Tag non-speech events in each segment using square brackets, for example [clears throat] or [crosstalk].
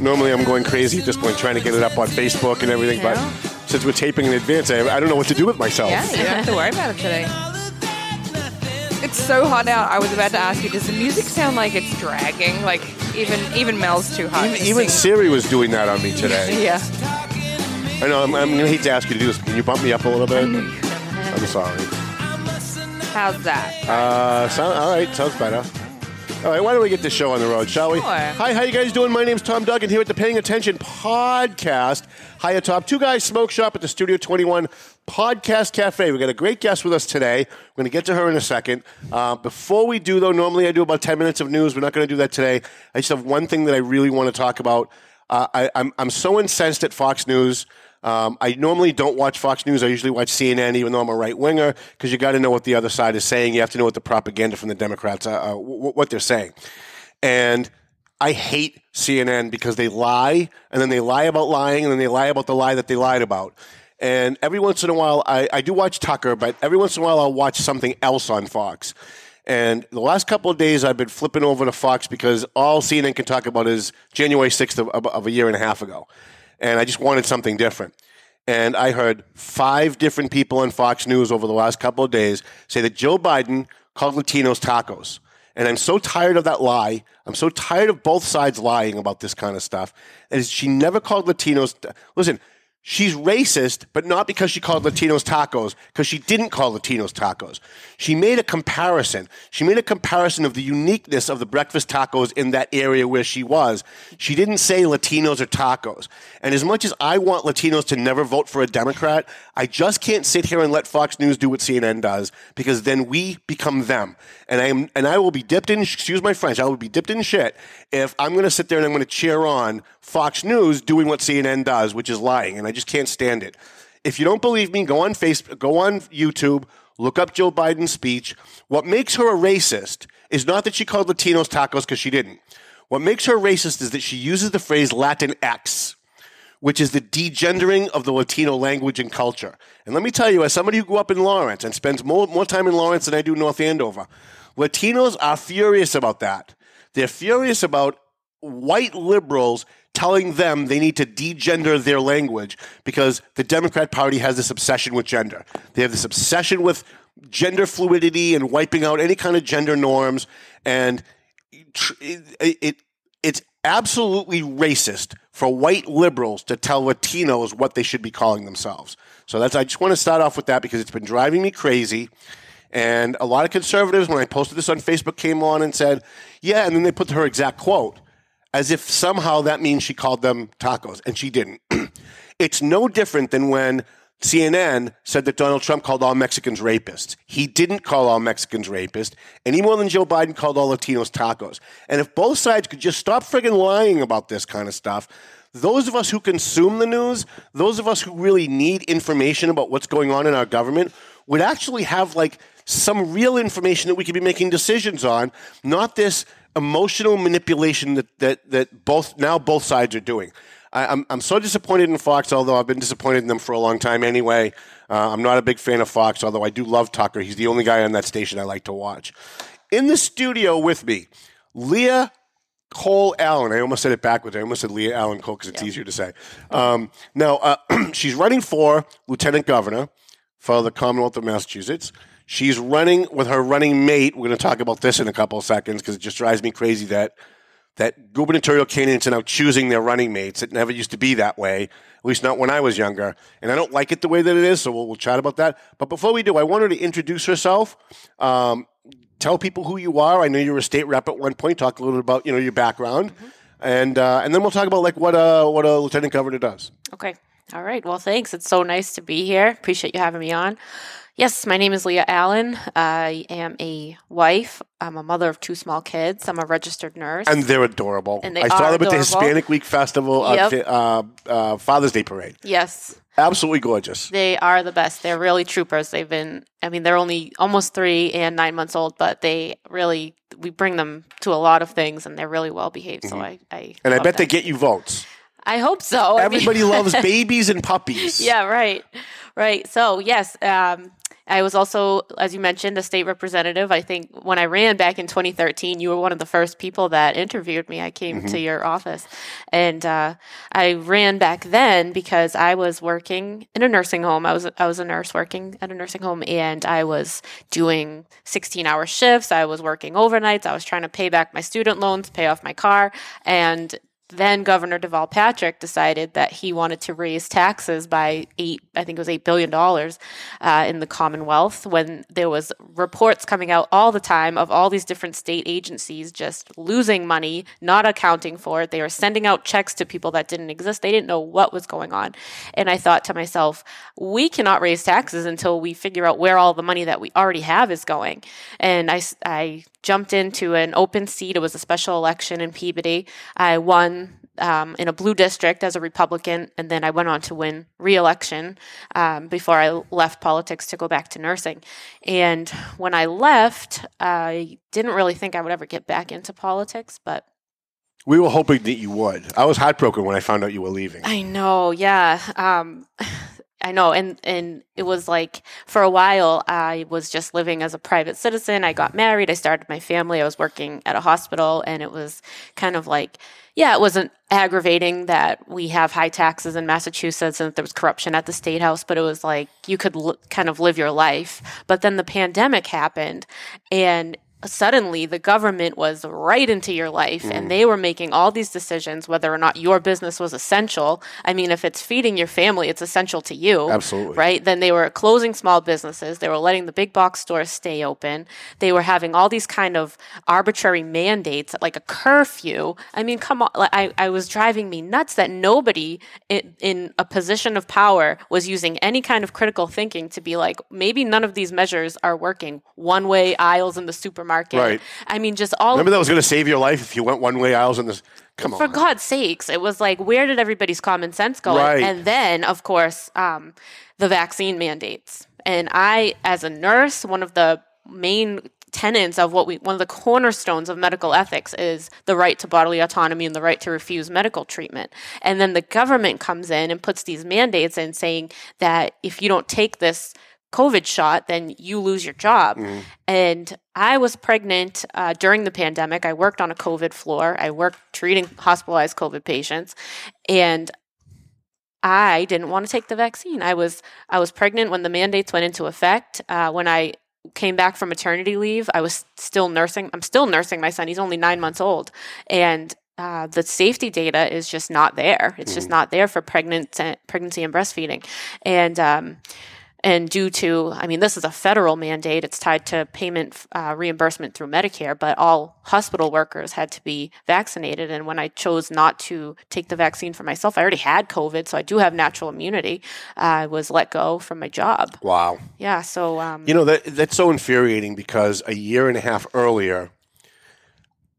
Normally, I'm going crazy at this point, trying to get it up on Facebook and everything. But since we're taping in advance, I, I don't know what to do with myself. Yeah, you don't have to worry about it today. It's so hot out. I was about to ask you, does the music sound like it's dragging? Like even even Mel's too hot. Even, to even. Siri was doing that on me today. [laughs] Yeah. I know. I'm, I'm going to hate to ask you to do this. Can you bump me up a little bit? I'm sorry. How's that? Uh, sound, all right, sounds better. All right, why don't we get this show on the road, shall we? Sure. Hi, how you guys doing? My name's Tom Duggan here at the Paying Attention Podcast. Hi atop Two Guys Smoke Shop at the Studio 21 Podcast Cafe. we got a great guest with us today. We're going to get to her in a second. Uh, before we do, though, normally I do about 10 minutes of news. We're not going to do that today. I just have one thing that I really want to talk about. Uh, I, I'm, I'm so incensed at Fox News. Um, I normally don't watch Fox News. I usually watch CNN, even though I'm a right winger, because you got to know what the other side is saying. You have to know what the propaganda from the Democrats, uh, uh, w- what they're saying. And I hate CNN because they lie, and then they lie about lying, and then they lie about the lie that they lied about. And every once in a while, I, I do watch Tucker, but every once in a while, I'll watch something else on Fox. And the last couple of days, I've been flipping over to Fox because all CNN can talk about is January 6th of, of, of a year and a half ago. And I just wanted something different. And I heard five different people on Fox News over the last couple of days say that Joe Biden called Latinos tacos. And I'm so tired of that lie. I'm so tired of both sides lying about this kind of stuff. And she never called Latinos. Listen, she's racist, but not because she called Latinos tacos, because she didn't call Latinos tacos. She made a comparison. She made a comparison of the uniqueness of the breakfast tacos in that area where she was. She didn't say Latinos are tacos. And as much as I want Latinos to never vote for a Democrat, I just can't sit here and let Fox News do what CNN does because then we become them. And I am, and I will be dipped in, excuse my French, I will be dipped in shit if I'm going to sit there and I'm going to cheer on Fox News doing what CNN does, which is lying. And I just can't stand it. If you don't believe me, go on Facebook, go on YouTube, look up Joe Biden's speech. What makes her a racist is not that she called Latinos tacos because she didn't. What makes her racist is that she uses the phrase Latin X which is the degendering of the Latino language and culture. And let me tell you, as somebody who grew up in Lawrence and spends more, more time in Lawrence than I do North Andover, Latinos are furious about that. They're furious about white liberals telling them they need to degender their language because the Democrat Party has this obsession with gender. They have this obsession with gender fluidity and wiping out any kind of gender norms. And it, it it's absolutely racist for white liberals to tell Latinos what they should be calling themselves. So that's I just want to start off with that because it's been driving me crazy. And a lot of conservatives, when I posted this on Facebook, came on and said, "Yeah," and then they put her exact quote, as if somehow that means she called them tacos, and she didn't. [clears throat] it's no different than when CNN said that Donald Trump called all Mexicans rapists. He didn't call all Mexicans rapists any more than Joe Biden called all Latinos tacos. And if both sides could just stop friggin' lying about this kind of stuff, those of us who consume the news, those of us who really need information about what's going on in our government, would actually have like some real information that we could be making decisions on, not this emotional manipulation that, that, that both now both sides are doing. I, I'm, I'm so disappointed in Fox, although I've been disappointed in them for a long time anyway. Uh, I'm not a big fan of Fox, although I do love Tucker. He's the only guy on that station I like to watch. In the studio with me, Leah Cole Allen. I almost said it backwards. I almost said Leah Allen Cole because it's easier to say. Um, now, uh, [clears throat] she's running for lieutenant governor for the Commonwealth of Massachusetts. She's running with her running mate. We're going to talk about this in a couple of seconds because it just drives me crazy that that gubernatorial candidates are now choosing their running mates. It never used to be that way, at least not when I was younger. And I don't like it the way that it is, so we'll, we'll chat about that. But before we do, I want her to introduce herself. Um, tell people who you are. I know you were a state rep at one point. Talk a little bit about you know your background, and uh, and then we'll talk about like what a what a lieutenant governor does. Okay. All right. Well, thanks. It's so nice to be here. Appreciate you having me on. Yes, my name is Leah Allen. I am a wife. I'm a mother of two small kids. I'm a registered nurse. And they're adorable. And they I saw them at the. Hispanic Week Festival, uh, Yep. uh, uh, Father's Day Parade. yes, Absolutely gorgeous. they are the best. They're really troopers. They've been, I mean, they're only almost three and nine months old, but they really, we bring them to a lot of things and they're really well behaved. So I, I, Mm-hmm. And I bet they get you votes. I hope so. I mean- Everybody [laughs] loves babies and puppies. Yeah, right. Right. So, yes, um, I was also, as you mentioned, a state representative. I think when I ran back in 2013, you were one of the first people that interviewed me. I came to your office and uh, I ran back then because I was working in a nursing home. I was I was a nurse working at a nursing home and I was doing 16 hour shifts. I was working overnights. I was trying to pay back my student loans, pay off my car, and then Governor Deval Patrick decided that he wanted to raise taxes by eight, I think it was eight billion dollars uh, in the Commonwealth. When there was reports coming out all the time of all these different state agencies just losing money, not accounting for it. They were sending out checks to people that didn't exist. They didn't know what was going on. And I thought to myself, we cannot raise taxes until we figure out where all the money that we already have is going. And I, I jumped into an open seat. It was a special election in Peabody. I won um, in a blue district as a Republican, and then I went on to win re-election um, before I left politics to go back to nursing. And when I left, I didn't really think I would ever get back into politics, but We were hoping that you would. I was heartbroken when I found out you were leaving. I know, yeah. Um, I know, and and it was like for a while I was just living as a private citizen. I got married, I started my family. I was working at a hospital, and it was kind of like, yeah, it wasn't aggravating that we have high taxes in Massachusetts and that there was corruption at the state house, but it was like you could l- kind of live your life. But then the pandemic happened, and suddenly the government was right into your life Mm. and they were making all these decisions whether or not your business was essential. I mean, if it's feeding your family, it's essential to you. Absolutely. Right? Then they were closing small businesses. They were letting the big box stores stay open. They were having all these kind of arbitrary mandates, like a curfew. I mean, come on. Like, I, I was driving me nuts that nobody in, in a position of power was using any kind of critical thinking to be like, maybe none of these measures are working. One way aisles in the supermarket. Right. I mean, just all Remember that was going to save your life if you went one way aisles in this. Come for on. God's sakes, it was like, where did everybody's common sense go? Right. And then, of course, um, the vaccine mandates. And I, as a nurse, one of the main tenets of what we, one of the cornerstones of medical ethics is the right to bodily autonomy and the right to refuse medical treatment. And then the government comes in and puts these mandates in saying that if you don't take this COVID shot, then you lose your job. And I was pregnant uh, during the pandemic. I worked on a COVID floor. I worked treating hospitalized COVID patients, and I didn't want to take the vaccine. I was I was pregnant when the mandates went into effect. Uh, when I came back from maternity leave, I was still nursing. I'm still nursing my son. He's only nine months old, and uh, the safety data is just not there. It's just not there for pregnant pregnancy and breastfeeding, and um, and due to, I mean, this is a federal mandate. It's tied to payment uh, reimbursement through Medicare, but all hospital workers had to be vaccinated. And when I chose not to take the vaccine for myself, I already had COVID, so I do have natural immunity. I was let go from my job. Wow. Yeah, so um, You know that that's so infuriating because a year and a half earlier,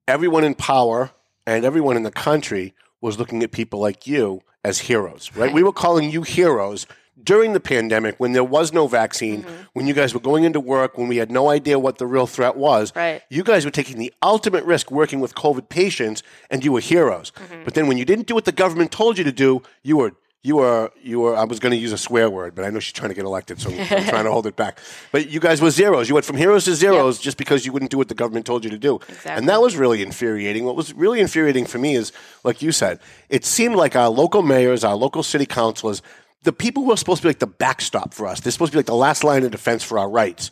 everyone in power and everyone in the country was looking at people like you as heroes, right? We were calling you heroes during the pandemic when there was no vaccine, Mm-hmm. when you guys were going into work, when we had no idea what the real threat was. Right. You guys were taking the ultimate risk working with COVID patients, and you were heroes. Mm-hmm. But then when you didn't do what the government told you to do, you were. You were, you were. I was going to use a swear word, but I know she's trying to get elected, so I'm [laughs] trying to hold it back. But you guys were zeros. You went from heroes to zeros just because you wouldn't do what the government told you to do, Exactly. and that was really infuriating. What was really infuriating for me is, like you said, it seemed like our local mayors, our local city councilors, the people who are supposed to be like the backstop for us, they're supposed to be like the last line of defense for our rights.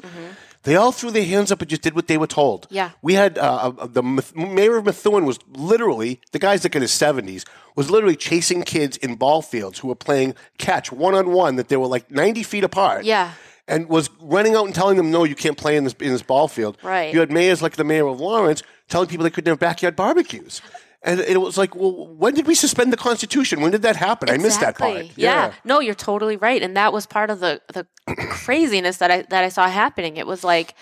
They all threw their hands up and just did what they were told. Yeah. We had uh, uh, the mayor of Methuen was literally the guy's like in his seventies was literally chasing kids in ball fields who were playing catch one on one that they were like ninety feet apart. Yeah. And was running out and telling them, no, you can't play in this in this ball field. Right. You had mayors like the mayor of Lawrence telling people they couldn't have backyard barbecues. And it was like, well, when did we suspend the Constitution? When did that happen? I missed that part. Exactly. Yeah. No, you're totally right, and that was part of the the [clears throat] craziness that I that I saw happening. It was like.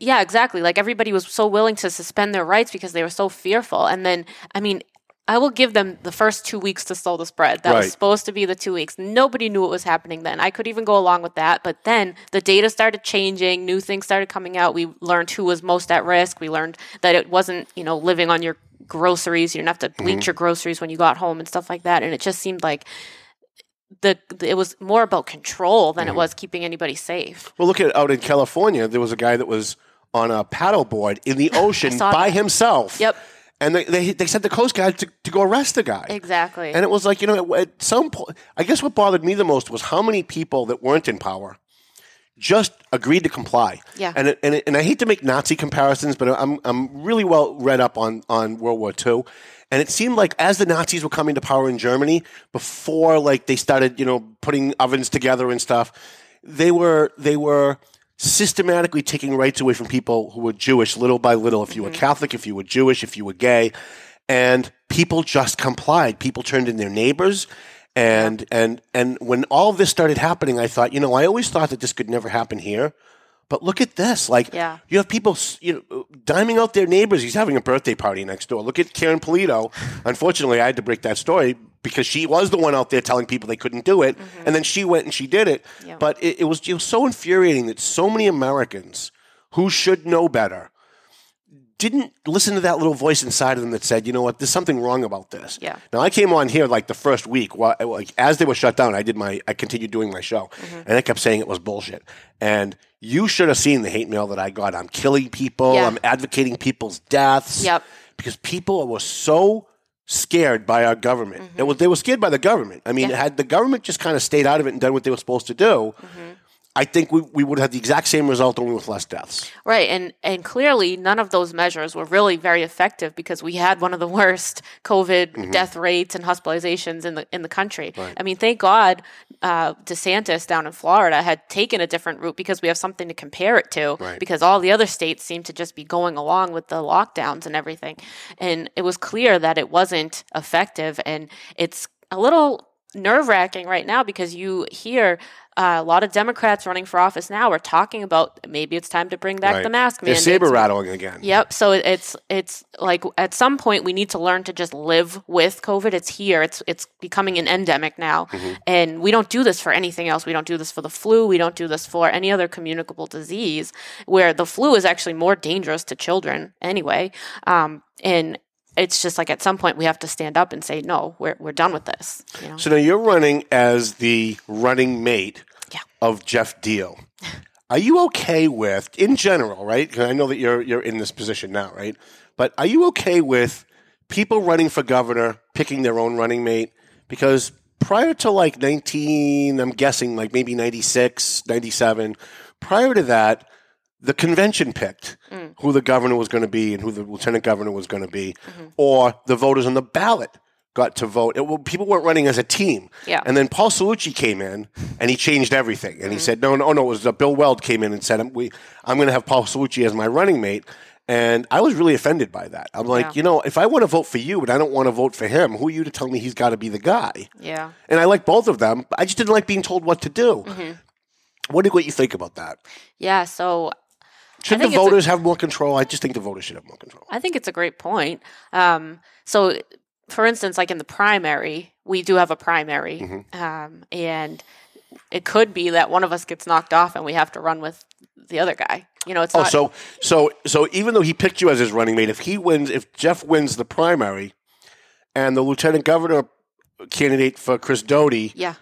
Yeah, exactly. Like everybody was so willing to suspend their rights because they were so fearful. And then, I mean, I will give them the first two weeks to slow the spread. That Right. was supposed to be the two weeks. Nobody knew what was happening then. I could even go along with that. But then the data started changing, new things started coming out. We learned who was most at risk. We learned that it wasn't, you know, living on your groceries. You didn't have to bleach Mm-hmm. your groceries when you got home and stuff like that. And it just seemed like the, the it was more about control than Mm-hmm. it was keeping anybody safe. Well, look at out in California. There was a guy that was on a paddleboard in the [laughs] ocean by that. himself. Yep. And they, they, they sent the Coast Guard to, to go arrest the guy. Exactly. And it was like, you know, at some point, I guess what bothered me the most was how many people that weren't in power just agreed to comply. Yeah. And it, and, it, and I hate to make Nazi comparisons, but I'm I'm really well read up on on World War II, and it seemed like as the Nazis were coming to power in Germany, before like they started, you know, putting ovens together and stuff, they were they were systematically taking rights away from people who were Jewish little by little. If you were mm-hmm. Catholic, if you were Jewish, if you were gay, and people just complied. People turned in their neighbors. And and and when all of this started happening, I thought, you know, I always thought that this could never happen here, but look at this! Like, Yeah. you have people, you know, diming out their neighbors. He's having a birthday party next door. Look at Karen Polito. [laughs] Unfortunately, I had to break that story because she was the one out there telling people they couldn't do it, mm-hmm. and then she went and she did it. Yeah. But it, it was it was so infuriating that so many Americans who should know better didn't listen to that little voice inside of them that said, you know what, there's something wrong about this. Yeah. Now I came on here like the first week, while, like as they were shut down, I did my, I continued doing my show, Mm-hmm. and I kept saying it was bullshit. And you should have seen the hate mail that I got. I'm killing people. Yeah. I'm advocating people's deaths. Yep. Because people were so scared by our government. It was, they were scared by the government. I mean, Mm-hmm. Yeah. had the government just kind of stayed out of it and done what they were supposed to do, Mm-hmm. I think we, we would have the exact same result, only with less deaths. Right, and and clearly none of those measures were really very effective because we had one of the worst [laughs] COVID Mm-hmm. death rates and hospitalizations in the in the country. I mean, thank God uh, DeSantis down in Florida had taken a different route because we have something to compare it to. Right. Because all the other states seem to just be going along with the lockdowns and everything, and it was clear that it wasn't effective, and it's a little nerve wracking right now because you hear. Uh, a lot of Democrats running for office now are talking about maybe it's time to bring back Right. the mask They're mandates. saber rattling again. Yep. So it- it's it's like at some point we need to learn to just live with COVID. It's here. It's it's becoming an endemic now, Mm-hmm. and we don't do this for anything else. We don't do this for the flu. We don't do this for any other communicable disease. Where the flu is actually more dangerous to children anyway. Um, and it's just like at some point we have to stand up and say no. We're we're done with this. You know? So now you're running as the running mate Yeah. of Geoff Diehl. Are you okay with, in general, right because I know that you're you're in this position now, right? But are you okay with people running for governor picking their own running mate? Because prior to like 19, I'm guessing like maybe 96, 97, prior to that, the convention picked mm. Who the governor was going to be and who the lieutenant governor was going to be, or the voters on the ballot got to vote. It, well, people weren't running as a team. Yeah. And then Paul Cellucci came in and he changed everything. And he said, no, no, no. It was uh, Bill Weld came in and said, I'm, we, I'm going to have Paul Cellucci as my running mate. And I was really offended by that. I'm like, Yeah. you know, if I want to vote for you, but I don't want to vote for him, who are you to tell me he's got to be the guy? yeah. And I like both of them. but I just didn't like being told what to do. Mm-hmm. What do what you think about that? Yeah. So Shouldn't the it's a- voters have more control? I just think the voters should have more control. I think it's a great point. Um, so, for instance, like in the primary, we do have a primary, Mm-hmm. um, and it could be that one of us gets knocked off and we have to run with the other guy. You know, it's Oh, not. so so so even though he picked you as his running mate, if he wins, if Geoff wins the primary, and the lieutenant governor candidate for Chris Doughty yeah,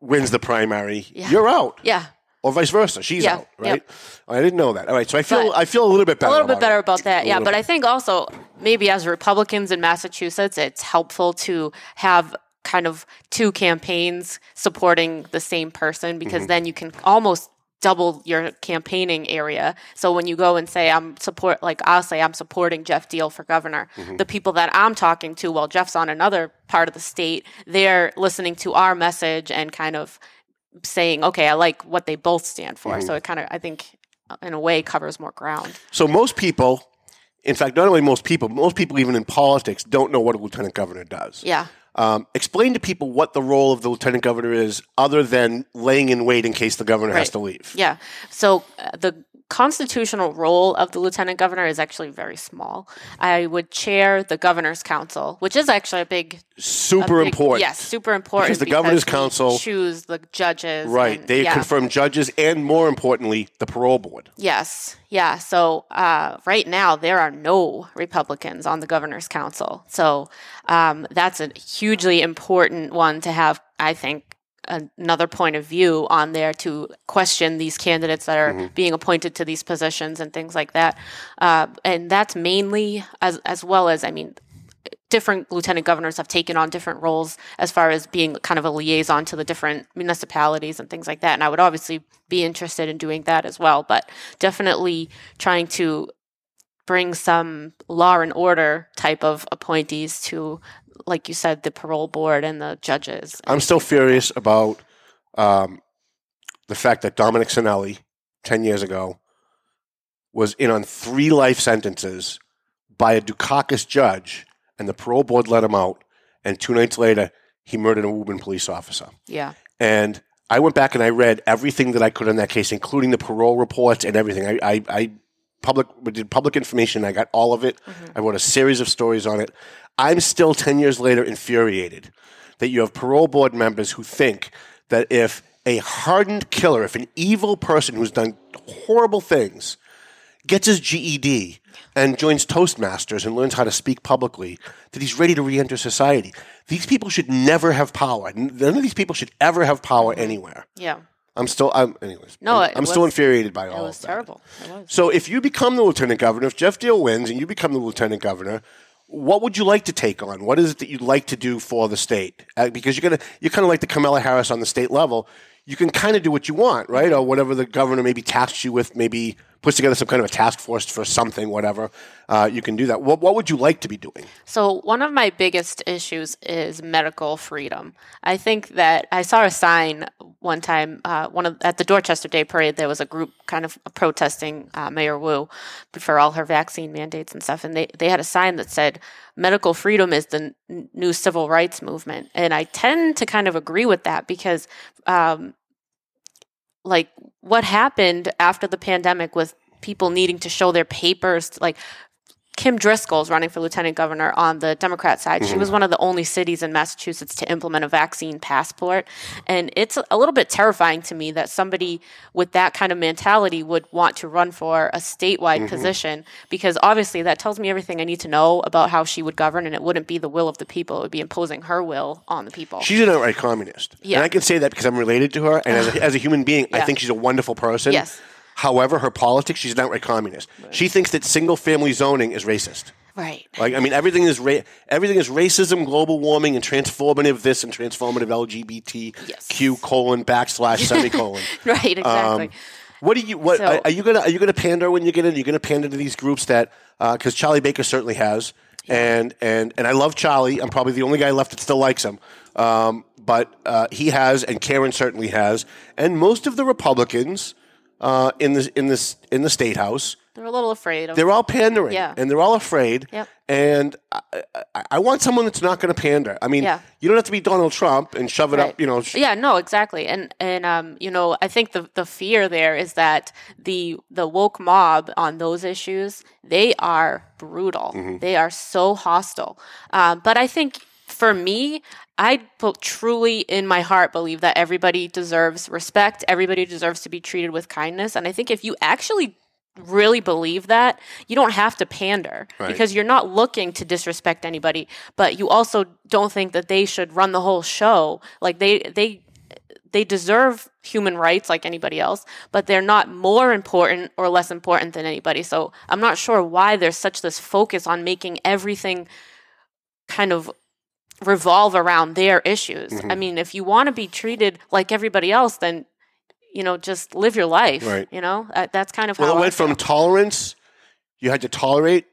wins the primary, Yeah. you're out, yeah, or vice versa. She's Yeah, out, right? Oh, I didn't know that. All right, so I feel But- I feel a little bit better. a little bit about better it. about that. Yeah, but bit. I think also maybe as Republicans in Massachusetts, it's helpful to have kind of two campaigns supporting the same person because Mm-hmm. then you can almost double your campaigning area. So when you go and say I'm support like I'll say I'm supporting Geoff Diehl for governor, Mm-hmm. the people that I'm talking to while Geoff's on another part of the state, they're listening to our message and kind of saying, okay, I like what they both stand for. Mm-hmm. So it kind of I think uh, in a way covers more ground. So most people in fact, not only most people, most people even in politics don't know what a lieutenant governor does. Yeah. Um, explain to people what the role of the lieutenant governor is, other than laying in wait in case the governor has to leave. Yeah. So uh, the constitutional role of the lieutenant governor is actually very small. I would chair the governor's council, which is actually a big, a Super big- important. Yes, super important Because the governor's council- choose the judges. Right. and- They yeah. confirm judges and, more importantly, the parole board. Yes. Yeah. So uh, right now there are no Republicans on the governor's council. So um, that's a hugely important one to have. I think another point of view on there to question these candidates that are being appointed to these positions and things like that. Uh, and that's mainly as as well as I mean different lieutenant governors have taken on different roles as far as being kind of a liaison to the different municipalities and things like that. And I would obviously be interested in doing that as well, but definitely trying to bring some law and order type of appointees to, like you said, the parole board and the judges. I'm still furious about um, the fact that Dominic Cinelli, 10 years ago, was in on three life sentences by a Dukakis judge, and the parole board let him out. And two nights later, he murdered a Woburn police officer. Yeah. And I went back and I read everything that I could on that case, including the parole reports and everything. I, I, I public we did public information. I got all of it. Mm-hmm. I wrote a series of stories on it. I'm still ten years later infuriated that you have parole board members who think that if a hardened killer, if an evil person who's done horrible things gets his GED and joins Toastmasters and learns how to speak publicly, that he's ready to re-enter society. These people should never have power. None of these people should ever have power mm-hmm. anywhere. Yeah. I'm still. I'm. Anyways. No, I'm, I'm still infuriated by It all was of that. terrible. It was. So, if you become the lieutenant governor, if Geoff Diehl wins and you become the lieutenant governor, what would you like to take on? What is it that you'd like to do for the state? Uh, because you're gonna, you're kind of like the Kamala Harris on the state level. You can kind of do what you want, right? Or whatever the governor maybe tasks you with, maybe puts together some kind of a task force for something, whatever. Uh, you can do that. What, what would you like to be doing? So one of my biggest issues is medical freedom. I think that I saw a sign one time, uh, one of at the Dorchester Day Parade. There was a group kind of protesting uh, Mayor Wu for all her vaccine mandates and stuff, and they they had a sign that said "Medical freedom is the n- new civil rights movement," and I tend to kind of agree with that because. Um, like what happened after the pandemic with people needing to show their papers like Kim Driscoll is running for lieutenant governor on the Democrat side. She mm-hmm. was one of the only cities in Massachusetts to implement a vaccine passport. And it's a little bit terrifying to me that somebody with that kind of mentality would want to run for a statewide mm-hmm. position because obviously that tells me everything I need to know about how she would govern and it wouldn't be the will of the people. It would be imposing her will on the people. She's an outright communist. Yeah. And I can say that because I'm related to her. And as a, [sighs] as a human being, I think she's a wonderful person. Yes. However, her politics, she's an outright communist. She thinks that single family zoning is racist. right. Like, I mean, everything is ra- everything is racism, global warming, and transformative this and transformative LGBTQ colon backslash semicolon. [laughs] Right, exactly. What do you? What So- are, are you gonna? Are you gonna pander when you get in? Are you gonna pander to these groups that? Because Charlie Baker certainly has, and and and I love Charlie. I'm probably the only guy left that still likes him. Um, but uh, he has, and Karen certainly has, and most of the Republicans uh, in the in this in the state house, They're a little afraid of they're all pandering, Yeah. and they're all afraid. Yep. And I, I, I want someone that's not going to pander. I mean, Yeah. you don't have to be Donald Trump and shove it Right. up. You know, sh- yeah no exactly and and um you know i think the the fear there is that the the woke mob on those issues they are brutal they are so hostile um, but i think for me i truly in my heart believe that everybody deserves respect. Everybody deserves to be treated with kindness. And i think if you actually really believe that you don't have to pander Right. because you're not looking to disrespect anybody but you also don't think that they should run the whole show. Like they they they deserve human rights like anybody else but they're not more important or less important than anybody. So i'm not sure why there's such this focus on making everything kind of revolve around their issues Mm-hmm. i mean if you want to be treated like everybody else then you know just live your life Right. you know Uh, that's kind of Well, how it I went from tolerance, you had to tolerate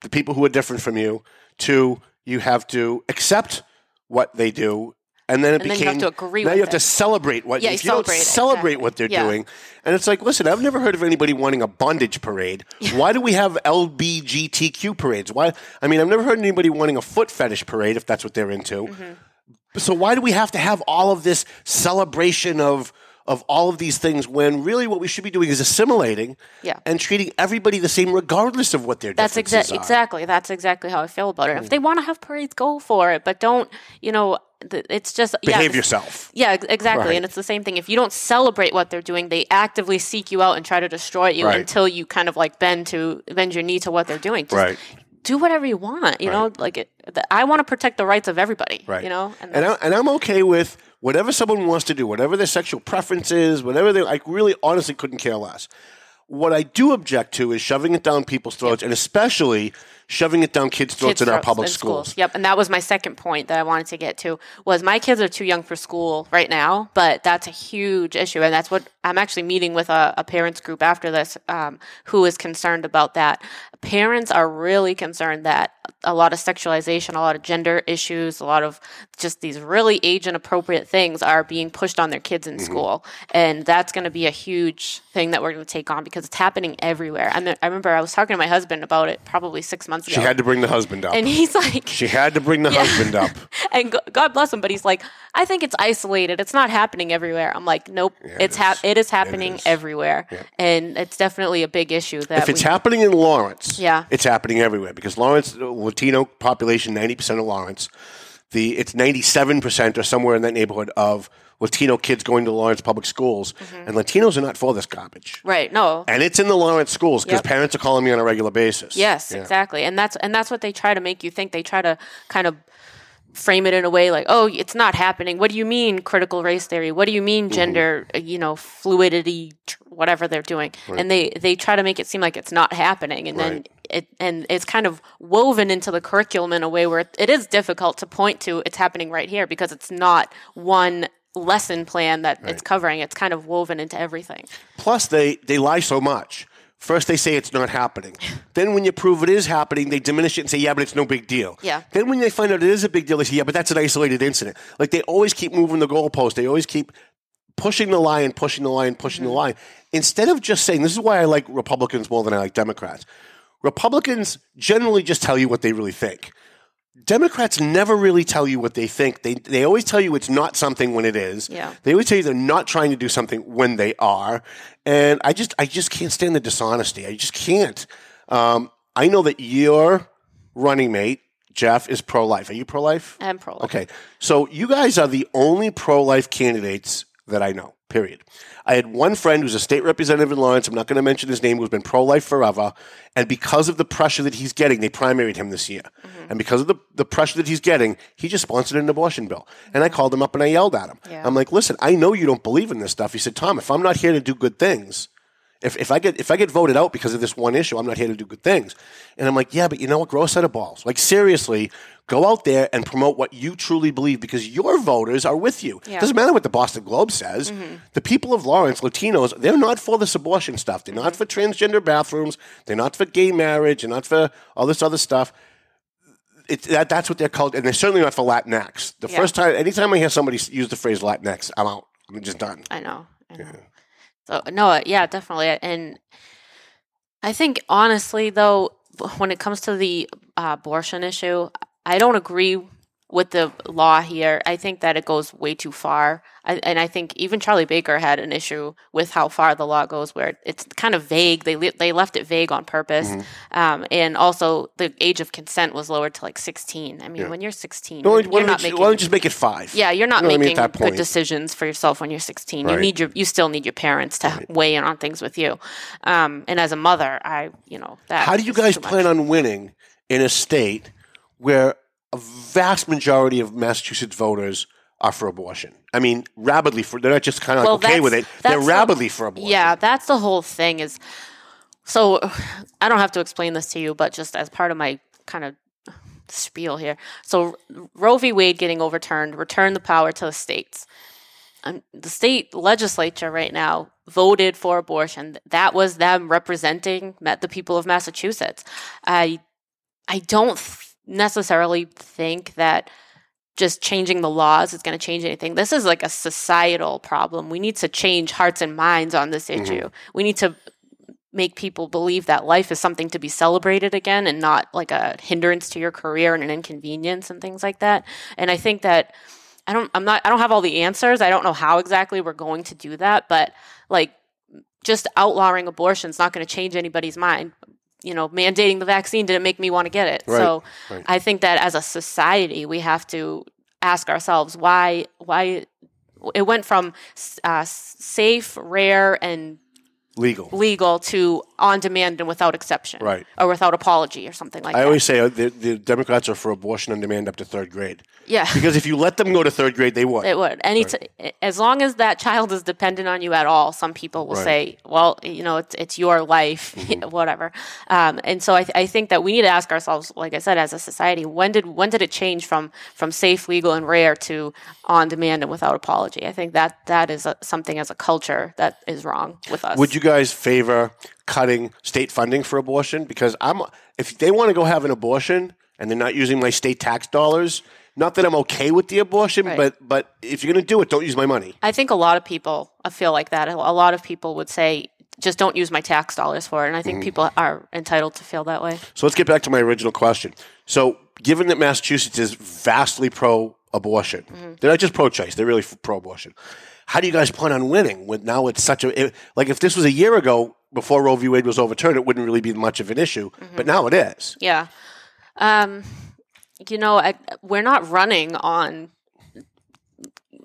the people who are different from you, to you have to accept what they do and then it And then became you have to agree now you have to celebrate what Yeah, if you you don't celebrate exactly. what they're Yeah. doing and it's like listen i've never heard of anybody wanting a bondage parade [laughs] why do we have lbgtq parades why i mean i've never heard anybody wanting a foot fetish parade if that's what they're into Mm-hmm. so why do we have to have all of this celebration of of all of these things when really what we should be doing is assimilating Yeah. and treating everybody the same regardless of what their That's differences exactly are. exactly that's exactly how I feel about it. If they want to have parades, go for it, but don't you know? It's just yeah, behave it's- yourself Yeah, exactly. Right. And it's the same thing. If you don't celebrate what they're doing, they actively seek you out and try to destroy you Right. until you kind of like bend to bend your knee to what they're doing. Just Right. Do whatever you want. You know, like it, the, I want to protect the rights of everybody. Right. You know, and, that's- I, and I'm okay with whatever someone wants to do, whatever their sexual preference is, whatever they. I really, honestly, couldn't care less. What I do object to is shoving it down people's throats, and especially shoving it down kids' throats kids in our public in schools. Yep, and that was my second point that I wanted to get to was my kids are too young for school right now, but that's a huge issue, and that's what I'm actually meeting with a, a parents group after this um, who is concerned about that. Parents are really concerned that a lot of sexualization, a lot of gender issues, a lot of just these really age inappropriate things are being pushed on their kids Mm-hmm. in school, and that's going to be a huge thing that we're going to take on because it's happening everywhere. I, mean, I remember I was talking to my husband about it probably six months ago. She had to bring the husband up. And he's like, she had to bring the husband up. [laughs] and go- God bless him, but he's like, I think it's isolated. It's not happening everywhere. I'm like, nope, it's hap- it is happening everywhere, and it's definitely a big issue. That If it's we- happening in Lawrence, Yeah. it's happening everywhere because Lawrence, the Latino population, ninety percent of Lawrence, the it's ninety seven percent or somewhere in that neighborhood of Latino kids going to Lawrence public schools, Mm-hmm. and Latinos are not for this garbage. right? No, And it's in the Lawrence schools because Yep. parents are calling me on a regular basis. Yes, Yeah. exactly. And that's and that's what they try to make you think. They try to kind of frame it in a way like, "Oh, it's not happening." What do you mean critical race theory? What do you mean Mm-hmm. gender, uh, you know, fluidity, whatever they're doing? And they they try to make it seem like it's not happening and then it and it's kind of woven into the curriculum in a way where it is difficult to point to it's happening right here because it's not one lesson plan that it's covering. It's kind of woven into everything. Plus, they they lie so much. First, they say it's not happening. [laughs] then, when you prove it is happening, they diminish it and say, "Yeah, but it's no big deal." Yeah. Then, when they find out it is a big deal, they say, "Yeah, but that's an isolated incident." Like they always keep moving the goalpost. They always keep pushing the line, pushing the line, pushing the mm-hmm. line. Instead of just saying, "This is why I like Republicans more than I like Democrats." Republicans generally just tell you what they really think. Democrats never really tell you what they think. They they always tell you it's not something when it is. Yeah. They always tell you they're not trying to do something when they are. And I just I just can't stand the dishonesty. I just can't. Um, I know that your running mate Geoff is pro life. Are you pro life? I'm pro life. Okay. So you guys are the only pro life candidates that I know, period. I had one friend who's a state representative in Lawrence, I'm not going to mention his name, who's been pro life forever. And because of the pressure that he's getting, they primaried him this year. Mm-hmm. And because of the, the pressure that he's getting, he just sponsored an abortion bill. And I called him up and I yelled at him. Yeah. I'm like, listen, I know you don't believe in this stuff. He said, Tom, if I'm not here to do good things, if, if I get if I get voted out because of this one issue, I'm not here to do good things. And I'm like, yeah, but you know what? Grow a set of balls. Like seriously, go out there and promote what you truly believe because your voters are with you. Yeah. Doesn't matter what the Boston Globe says. Mm-hmm. The people of Lawrence, Latinos, they're not for this abortion stuff. They're not mm-hmm. for transgender bathrooms. They're not for gay marriage. They're not for all this other stuff. It, that, that's what they're called, and they're certainly not for Latinx. The Yeah. first time, anytime I hear somebody use the phrase Latinx, I'm out. I'm just done. I know. I know. So no, uh, yeah, definitely. Uh, and I think honestly, though, when it comes to the uh, abortion issue, I don't agree with the law here. I think that it goes way too far. I, and I think even Charlie Baker had an issue with how far the law goes, where it's kind of vague. They le- they left it vague on purpose, Mm-hmm. um, and also the age of consent was lowered to like sixteen. I mean, when you're sixteen, No, you're, why, you're don't you, making why don't you just make it five? yeah, you're not You know what I mean, making good decisions for yourself when you're 16. You need your, you still need your parents to weigh in on things with you. Um, and as a mother, I, you know, that. How do you guys too much. plan on winning in a state where a vast majority of Massachusetts voters are for abortion? I mean, rabidly for. They're not just kind of Well, like okay with it. They're the- rabidly for abortion. Yeah, that's the whole thing. Is so I don't have to explain this to you, but just as part of my kind of spiel here. So Roe v. Wade getting overturned returned the power to the states. Um, the state legislature right now voted for abortion. That was them representing met the people of Massachusetts. I I don't th- necessarily think that just changing the laws is going to change anything. This is like a societal problem. We need to change hearts and minds on this mm-hmm. issue. We need to make people believe that life is something to be celebrated again and not like a hindrance to your career and an inconvenience and things like that. And I think that I don't I'm not I don't have all the answers. I don't know how exactly we're going to do that, but like just outlawing abortion is not going to change anybody's mind. You know, mandating the vaccine didn't make me want to get it. Right, So right. I think that as a society, we have to ask ourselves why why it went from uh, safe, rare, and Legal. legal to on demand and without exception, Right. Or without apology or something like I that. I always say uh, the, the Democrats are for abortion on demand up to third grade. yeah. Because if you let them go to third grade, they would. It would. Any t- as long as that child is dependent on you at all, some people will Right. say, "Well, you know, it's it's your life, [laughs] whatever." Um, and so I, th- I think that we need to ask ourselves, like I said, as a society, when did when did it change from from safe, legal, and rare to on demand and without apology? I think that that is a, something as a culture that is wrong with us. Would you guys favor cutting state funding for abortion? Because I'm, if they want to go have an abortion and they're not using my state tax dollars, not that I'm okay with the abortion, Right. but but if you're going to do it, don't use my money. I think a lot of people feel like that. A lot of people would say, "Just don't use my tax dollars for it," and I think mm-hmm. people are entitled to feel that way. So let's get back to my original question. So, given that Massachusetts is vastly pro abortion, mm-hmm. they're not just pro choice, they're really pro abortion. How do you guys plan on winning when now it's such a, it, like if this was a year ago before Roe v. Wade was overturned, it wouldn't really be much of an issue, but now it is. Yeah. Um, you know, I, we're not running on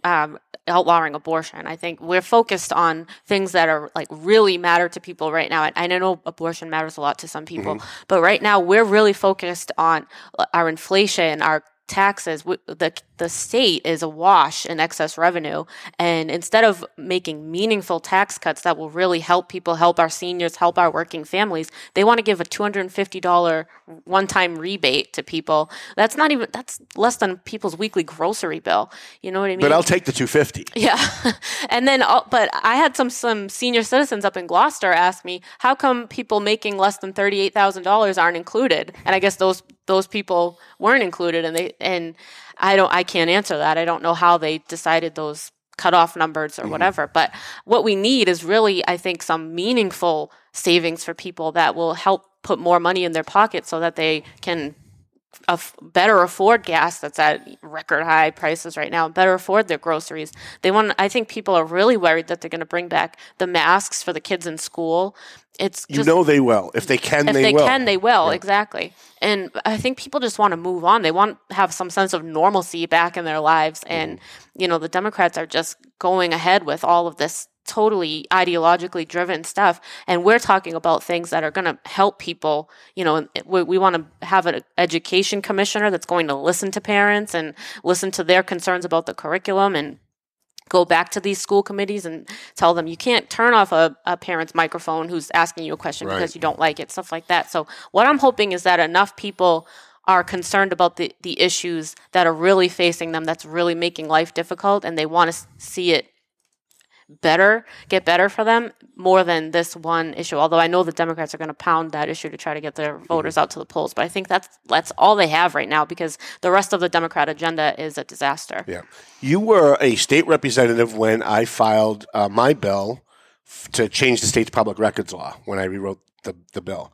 um, outlawing abortion. I think we're focused on things that are like really matter to people right now. And I know abortion matters a lot to some people, but right now we're really focused on uh, our inflation, our taxes. The the state is awash in excess revenue, and instead of making meaningful tax cuts that will really help people, help our seniors, help our working families, they want to give a two hundred and fifty dollar one time rebate to people. That's not even that's less than people's weekly grocery bill. You know what I mean? But I'll take the 250. Yeah, [laughs] and then, but I had some some senior citizens up in Gloucester ask me, how come people making less than thirty eight thousand dollars aren't included? And I guess those those people weren't included, and they and I don't I can't answer that. I don't know how they decided those cutoff numbers or mm-hmm. whatever. But what we need is really, I think, some meaningful savings for people that will help put more money in their pocket so that they can af- better afford gas that's at record high prices right now, better afford their groceries. They want I think people are really worried that they're going to bring back the masks for the kids in school. It's You know they will. If they can, if they, they, will. can, they will exactly. And I think people just want to move on. They want to have some sense of normalcy back in their lives. And mm-hmm. you know, the Democrats are just going ahead with all of this totally ideologically driven stuff and we're talking about things that are going to help people you know we, we want to have an education commissioner that's going to listen to parents and listen to their concerns about the curriculum and go back to these school committees and tell them you can't turn off a, a parent's microphone who's asking you a question Right. because you don't like it, stuff like that. So what I'm hoping is that enough people are concerned about the, the issues that are really facing them, that's really making life difficult, and they want to see it better, get better for them more than this one issue. Although I know the Democrats are going to pound that issue to try to get their voters out to the polls, but I think that's that's all they have right now because the rest of the Democrat agenda is a disaster. Yeah. You were a state representative when I filed uh, my bill f- to change the state's public records law when I rewrote the, the bill.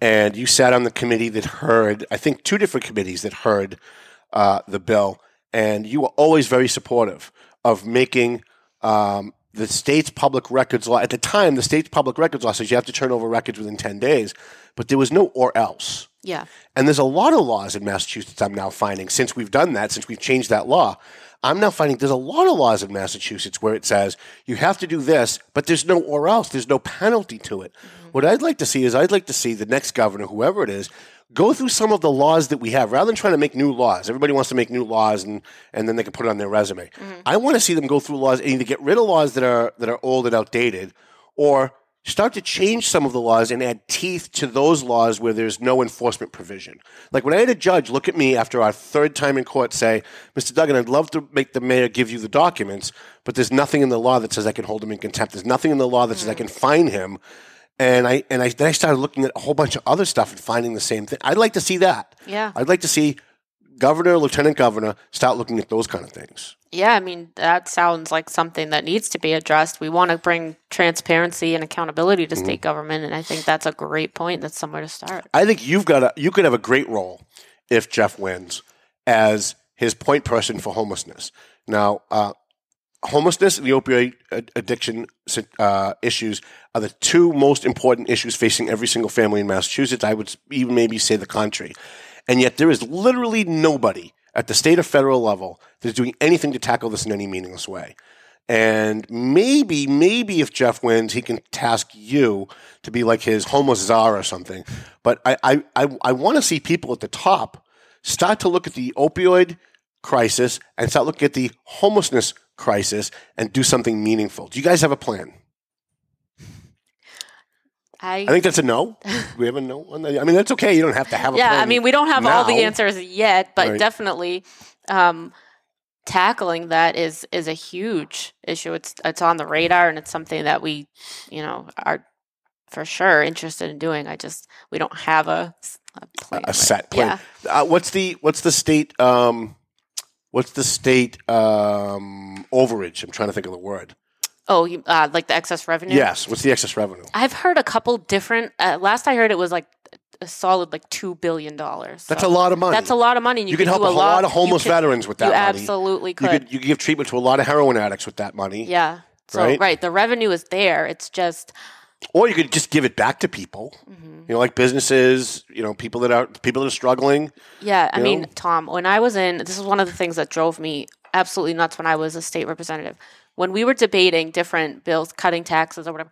And you sat on the committee that heard, I think, two different committees that heard uh, the bill. And you were always very supportive of making um, the state's public records law. At the time, the state's public records law says you have to turn over records within 10 days, but there was no or else. Yeah. And there's a lot of laws in Massachusetts I'm now finding since we've done that, since we've changed that law. I'm now finding there's a lot of laws in Massachusetts where it says you have to do this, but there's no or else. There's no penalty to it. Mm-hmm. What I'd like to see is I'd like to see the next governor, whoever it is, go through some of the laws that we have rather than trying to make new laws. Everybody wants to make new laws and, and then they can put it on their resume. Mm-hmm. I want to see them go through laws and either get rid of laws that are that are old and outdated or start to change some of the laws and add teeth to those laws where there's no enforcement provision. Like when I had a judge look at me after our third time in court say, Mr. Duggan, I'd love to make the mayor give you the documents, but there's nothing in the law that says I can hold him in contempt. There's nothing in the law that says I mm. can fine him. And I and I then I started looking at a whole bunch of other stuff and finding the same thing. I'd like to see that. Yeah. I'd like to see governor, lieutenant governor start looking at those kind of things. Yeah, I mean, that sounds like something that needs to be addressed. We want to bring transparency and accountability to state government, and I think that's a great point. That's somewhere to start. I think you've got a you could have a great role if Geoff wins as his point person for homelessness. Now, uh, homelessness and the opioid addiction uh, issues are the two most important issues facing every single family in Massachusetts. I would even maybe say the country, and yet there is literally nobody at the state or federal level that is doing anything to tackle this in any meaningless way. And maybe, maybe if Geoff wins, he can task you to be like his homeless czar or something. But I, I, I, I want to see people at the top start to look at the opioid crisis and start looking at the homelessness crisis and do something meaningful. Do you guys have a plan? I, I think that's a no. [laughs] We have a no on that? I mean, that's okay. You don't have to have a yeah, plan. Yeah, I mean, we don't have all the answers yet, but Right. definitely um, tackling that is is a huge issue. It's it's on the radar, and it's something that we, you know, are for sure interested in doing. I just we don't have a plan. a right- set plan. Yeah. Uh, what's the what's the state um, what's the state um, overage? I'm trying to think of the word. Oh, you, uh, like the excess revenue. Yes. What's the excess revenue? I've heard a couple different. Uh, last I heard, it was like a solid like two billion dollars. That's a lot of money. That's a lot of money. And you, You, can help do a, lot, of you homeless could- veterans with that You money. absolutely You could. could you could give treatment to a lot of heroin addicts with that money. Yeah. So Right? right? the revenue is there. It's just Or you could just give it back to people. Mm-hmm. You know, like businesses. You know, people that are people that are struggling. yeah. I mean, know? Tom, when I was in, this is one of the things that drove me absolutely nuts when I was a state representative. When we were debating different bills, cutting taxes or whatever,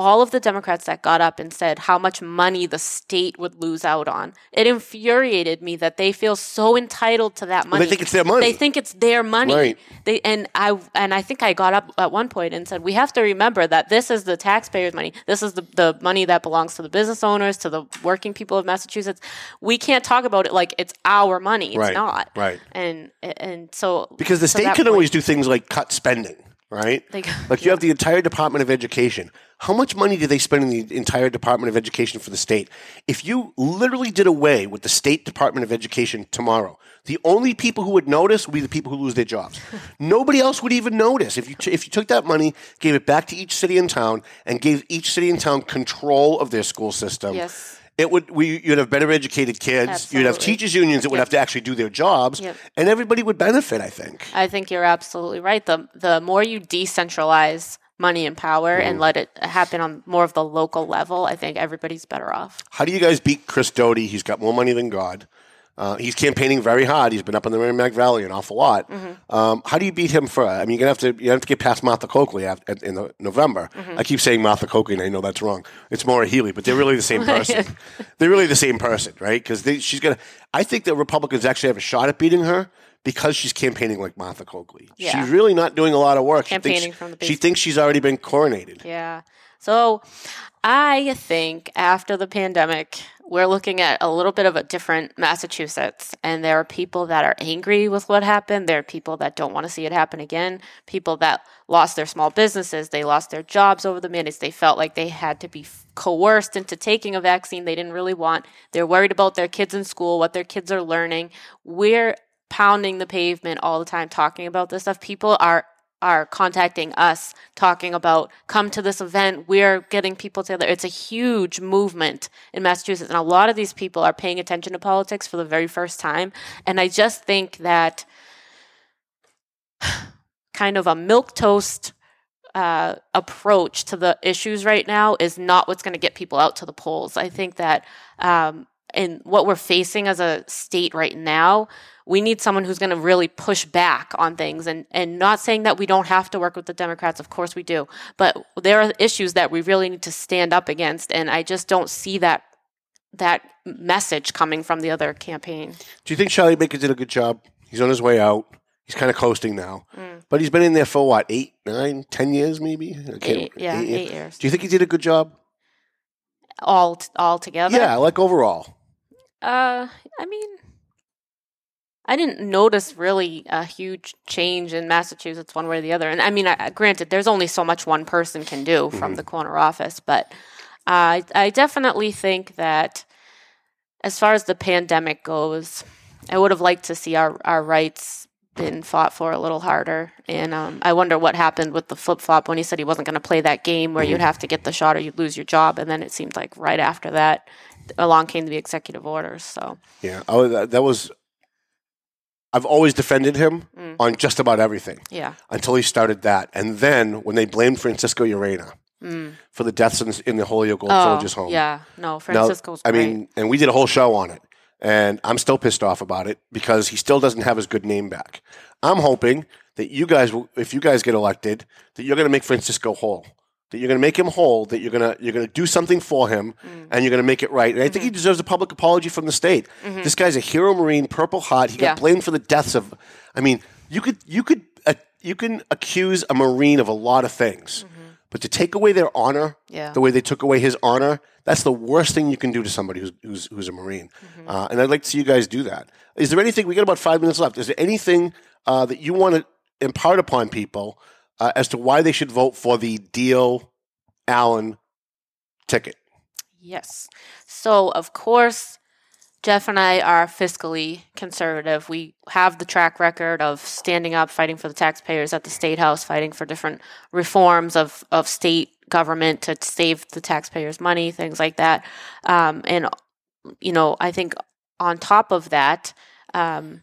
all of the Democrats that got up and said how much money the state would lose out on, it infuriated me that they feel so entitled to that Well, money. they think it's their money. They think it's their money. Right. They and I and I think I got up at one point and said we have to remember that this is the taxpayers' money. This is the, the money that belongs to the business owners, to the working people of Massachusetts. We can't talk about it like it's our money. It's Right, not. right. And and so Because the state can point- always do things like cut spending, right? They- like you [laughs] have the entire Department of Education. How much money do they spend in the entire Department of Education for the state? If you literally did away with the state Department of Education tomorrow, the only people who would notice would be the people who lose their jobs. [laughs] Nobody else would even notice if you t- if you took that money, gave it back to each city and town, and gave each city and town control of their school system. Yes. It would we you'd have better educated kids. You'd have teachers unions that would Yep. have to actually do their jobs, Yep. and everybody would benefit. I think. I think you're absolutely right. The the more you decentralize money and power and Mm-hmm. let it happen on more of the local level, I think everybody's better off. How do you guys beat Chris Doughty? He's got more money than God. Uh, he's campaigning very hard. He's been up in the Merrimack Valley an awful lot. Mm-hmm. Um, how do you beat him for? I mean, you're gonna have to you have to get past Martha Coakley after, in the, November. Mm-hmm. I keep saying Martha Coakley, and I know that's wrong. It's Maura Healey, but they're really the same [laughs] person. they're really the same person, right? Because she's gonna. I think the Republicans actually have a shot at beating her because she's campaigning like Martha Coakley. Yeah. She's really not doing a lot of work. She thinks- Campaigning from the she thinks she's already been coronated. Yeah. So I think after the pandemic, we're looking at a little bit of a different Massachusetts. And there are people that are angry with what happened. There are people that don't want to see it happen again. People that lost their small businesses. They lost their jobs over the minutes. They felt like they had to be coerced into taking a vaccine they didn't really want. They're worried about their kids in school, what their kids are learning. We're pounding the pavement all the time talking about this stuff. People are are contacting us talking about come to this event we're getting people together it's a huge movement in massachusetts and a lot of these people are paying attention to politics for the very first time and i just think that [sighs] kind of a milk toast uh, approach to the issues right now is not what's going to get people out to the polls. I think that um, in what we're facing as a state right now, we need someone who's going to really push back on things and, and not saying that we don't have to work with the Democrats. Of course we do. But there are issues that we really need to stand up against. And I just don't see that that message coming from the other campaign. Do you think Charlie Baker did a good job? He's on his way out. He's kind of coasting now, Mm. but he's been in there for what eight, nine, ten years, maybe. I can't- Eight, yeah, eight years. Do you think he did a good job? All all together. Yeah, like overall. Uh, I mean, I didn't notice really a huge change in Massachusetts one way or the other. And I mean, I, granted, there's only so much one person can do from the corner office, but I I definitely think that as far as the pandemic goes, I would have liked to see our our rights been fought for a little harder. And um, I wonder what happened with the flip flop when he said he wasn't going to play that game where you'd have to get the shot or you'd lose your job. And then it seemed like right after that, along came the executive orders. So Yeah, oh, that, that was. I've always defended him Mm. on just about everything yeah, until he started that, and then when they blamed Francisco Urena for the deaths in, in the Holyoke Old Mm. oh Soldiers Home. yeah, no, Now, Francisco's. I mean, and we did a whole show on it, and I'm still pissed off about it because he still doesn't have his good name back. I'm hoping that you guys, will, if you guys get elected, that you're going to make Francisco whole. That you're going to make him whole. That you're going to you're going to do something for him, Mm. and you're going to make it right. And I think Mm-hmm. he deserves a public apology from the state. This guy's a hero Marine, Purple Heart. He got blamed for the deaths of. I mean, you could you could uh, you can accuse a Marine of a lot of things, but to take away their honor. Yeah. the way they took away his honor, that's the worst thing you can do to somebody who's who's, who's a Marine. Mm-hmm. Uh, and I'd like to see you guys do that. Is there anything? We got about five minutes left. Is there anything uh, that you want to impart upon people uh, as to why they should vote for the Diehl Allen ticket? Yes. So, of course, Geoff and I are fiscally conservative. We have the track record of standing up, fighting for the taxpayers at the state house, fighting for different reforms of, of state government to save the taxpayers money, things like that. Um, and, you know, I think on top of that, um,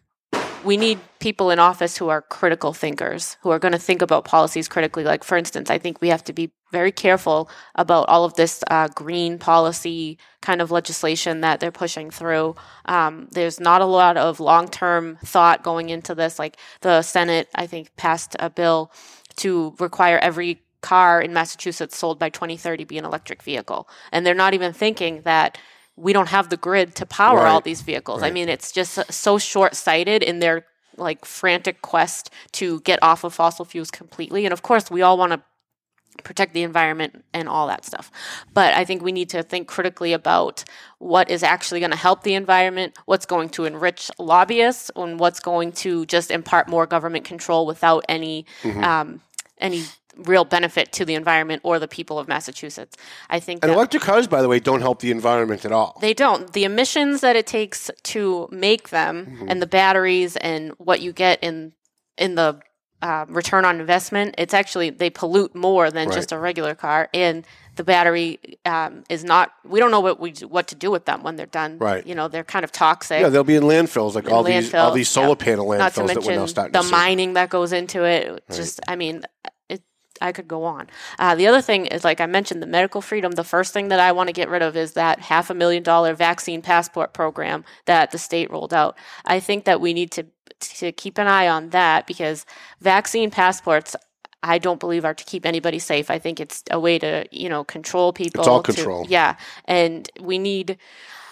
we need people in office who are critical thinkers, who are going to think about policies critically. Like, for instance, I think we have to be very careful about all of this uh, green policy kind of legislation that they're pushing through. Um, there's not a lot of long term thought going into this. Like, the Senate, I think, passed a bill to require every car in Massachusetts sold by 2030 be an electric vehicle. And they're not even thinking that we don't have the grid to power all these vehicles. I mean, it's just so short sighted in their like frantic quest to get off of fossil fuels completely. And of course, we all want to protect the environment and all that stuff. But I think we need to think critically about what is actually going to help the environment, what's going to enrich lobbyists, and what's going to just impart more government control without any um, any real benefit to the environment or the people of Massachusetts. I think And electric cars, by the way, don't help the environment at all. they don't. The emissions that it takes to make them, Mm-hmm. and the batteries, and what you get in in the uh, return on investment, it's actually they pollute more than just a regular car. And the battery um, is not. We don't know what we what to do with them when they're done. Right. You know, they're kind of toxic. yeah, they'll be in landfills like all these all these solar yeah. panel landfills that we're now starting the mining that goes into it. Just, I mean. I could go on. Uh, the other thing is, like I mentioned, the medical freedom. The first thing that I want to get rid of is that half a million dollar vaccine passport program that the state rolled out. I think that we need to to keep an eye on that because vaccine passports. I don't believe are to keep anybody safe. I think it's a way to, you know, control people. It's all to- control. yeah, and we need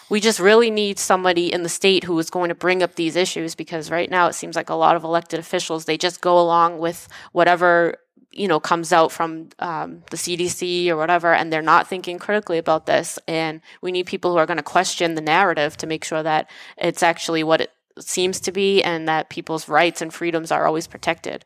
we just really need somebody in the state who is going to bring up these issues because right now it seems like a lot of elected officials they just go along with whatever you know comes out from um, the CDC or whatever, and they're not thinking critically about this. And we need people who are going to question the narrative to make sure that it's actually what it seems to be, and that people's rights and freedoms are always protected.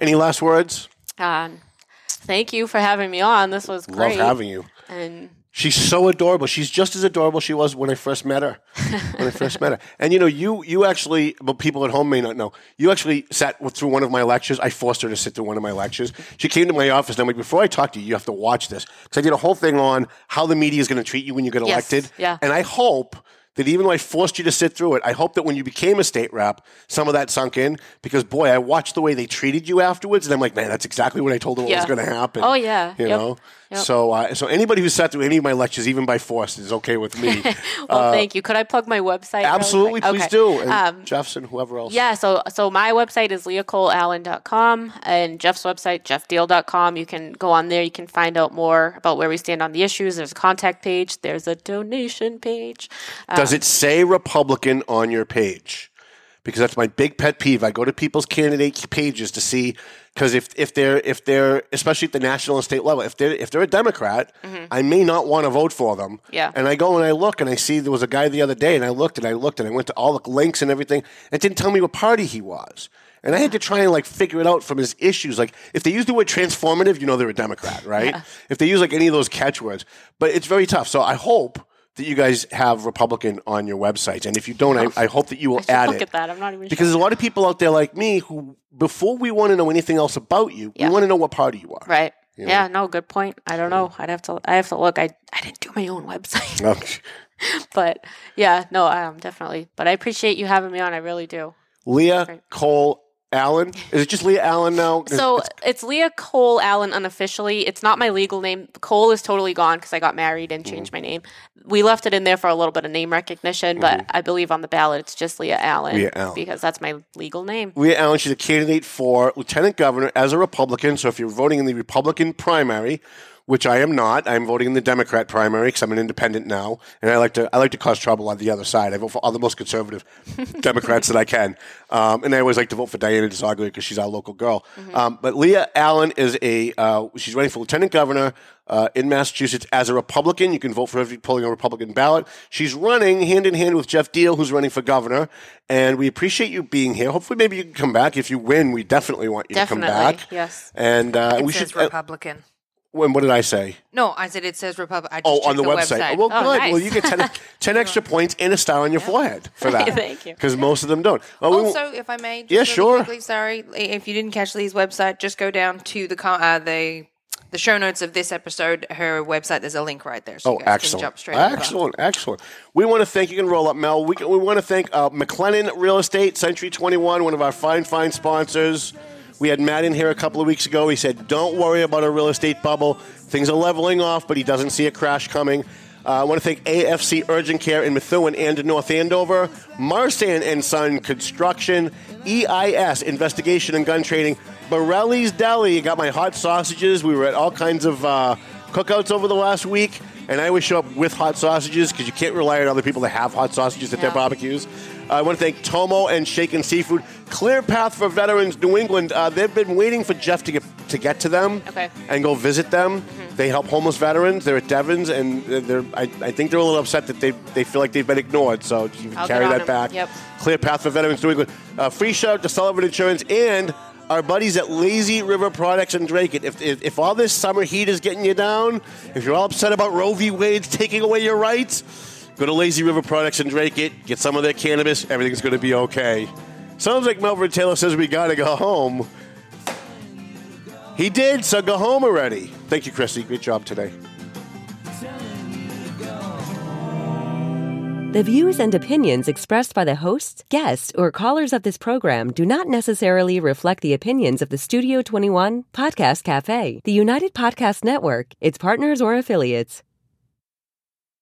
Any last words? Um, thank you for having me on. This was great. Love having you. And She's so adorable. She's just as adorable she was when I first met her. [laughs] When I first met her, and you know, you you actually, but people at home may not know. You actually sat through one of my lectures. I forced her to sit through one of my lectures. She came to my office, and I'm like, before I talk to you, you have to watch this because I did a whole thing on how the media is going to treat you when you get Yes, elected. yeah. And I hope that even though I forced you to sit through it, I hope that when you became a state rep, some of that sunk in because boy, I watched the way they treated you afterwards, and I'm like, man, that's exactly what I told them Yeah. was going to happen. Oh, yeah. you Yep. know. Yep. So, uh, so anybody who sat through any of my lectures, even by force, is okay with me. [laughs] well, thank you. Could I plug my website? Uh, Absolutely, please Okay. do. And Um, Jeffson, whoever else. Yeah, so so my website is leocoleallen.com and Geoff's website, geoffdiehl.com. You can go on there. You can find out more about where we stand on the issues. There's a contact page. There's a donation page. Does it say Republican on your page? Because that's my big pet peeve. I go to people's candidate pages to see because if, if they're if they're especially at the national and state level, if they're if they're a Democrat, I may not want to vote for them. Mm-hmm. Yeah. And I go and I look and I see there was a guy the other day and I looked and I looked and I went to all the links and everything. It didn't tell me what party he was. And I had to try and like figure it out from his issues. Like if they use the word transformative, you know they're a Democrat, right? If they use like any of those catchwords, but it's very tough. So I hope that you guys have Republican on your website, and if you don't, I, I hope that you will [laughs] add look it at that. I'm not even because there's a lot of people out there like me who, before we want to know anything else about you, Yeah. we want to know what party you are. Right. You know? Yeah, no, good point. I don't know. I'd have to I have to look. I I didn't do my own website. Oh, [laughs] but yeah, no, um definitely. But I appreciate you having me on. I really do. Leah Cole Allen. Is it just Leah Allen now? So It's- it's Leah Cole Allen unofficially. It's not my legal name. Cole is totally gone because I got married and Mm-hmm. changed my name. We left it in there for a little bit of name recognition, but I believe on the ballot it's just Leah Allen, Mm-hmm. Leah Allen. because that's my legal name. Leah Allen, she's a candidate for lieutenant governor as a Republican. So if you're voting in the Republican primary, which I am not, I'm voting in the Democrat primary because I'm an independent now, and I like to I like to cause trouble on the other side. I vote for all the most conservative [laughs] Democrats that I can, um, and I always like to vote for Diana DiZoglio because she's our local girl. Um, but Leah Allen is a uh, she's running for lieutenant governor. Uh, in Massachusetts, as a Republican, you can vote for her if you're pulling a Republican ballot. She's running hand in hand with Geoff Diehl, who's running for governor, and we appreciate you being here. Hopefully, maybe you can come back. If you win, we definitely want you Definitely, to come back. yes. And uh, we should. Uh, Republican. When, what did I say? No, I said it says Republic. I just Oh, on the, checked website. Oh, well, Oh, good. nice. Well, you get 10, [laughs] 10 extra points and a star on your forehead for that. [laughs] Thank you. Because most of them don't. Oh, we Also, if I may, just Yeah, really sure. Quickly, sorry, if you didn't catch Lee's website, just go down to the uh, the the show notes of this episode. Her website. There's a link right there. So Oh, Can excellent. jump straight over. Excellent, excellent. We want to thank, you can roll up, Mel. We, we want to thank uh, McLennan Real Estate, Century 21, one of our fine, fine sponsors. We had Matt in here a couple of weeks ago. He said, Don't worry about a real estate bubble. Things are leveling off, but he doesn't see a crash coming. Uh, I want to thank AFC Urgent Care in Methuen and North Andover, Marsan and Son Construction, EIS Investigation and Gun Trading, Borelli's Deli. Got my hot sausages. We were at all kinds of uh, cookouts over the last week, and I always show up with hot sausages because you can't rely on other people to have hot sausages at their barbecues. I want to thank Tomo and Shaken Seafood. Clear Path for Veterans New England. Uh, they've been waiting for Geoff to get to get to them Okay. and go visit them. They help homeless veterans. They're at Devens, and they're, I, I think they're a little upset that they they feel like they've been ignored. So you can I'll carry that them. back. Yep. Clear Path for Veterans New England. Uh, free shout out to Sullivan Insurance and our buddies at Lazy River Products and Drake. If, if, if all this summer heat is getting you down, if you're all upset about Roe v. Wade's taking away your rights, go to Lazy River Products and Dracut. Get some of their cannabis. Everything's going to be okay. Sounds like Melvin Taylor says we got to go home. He did, so go home already. Thank you, Christy. Great job today. The views and opinions expressed by the hosts, guests, or callers of this program do not necessarily reflect the opinions of the Studio 21 Podcast Cafe, the United Podcast Network, its partners, or affiliates.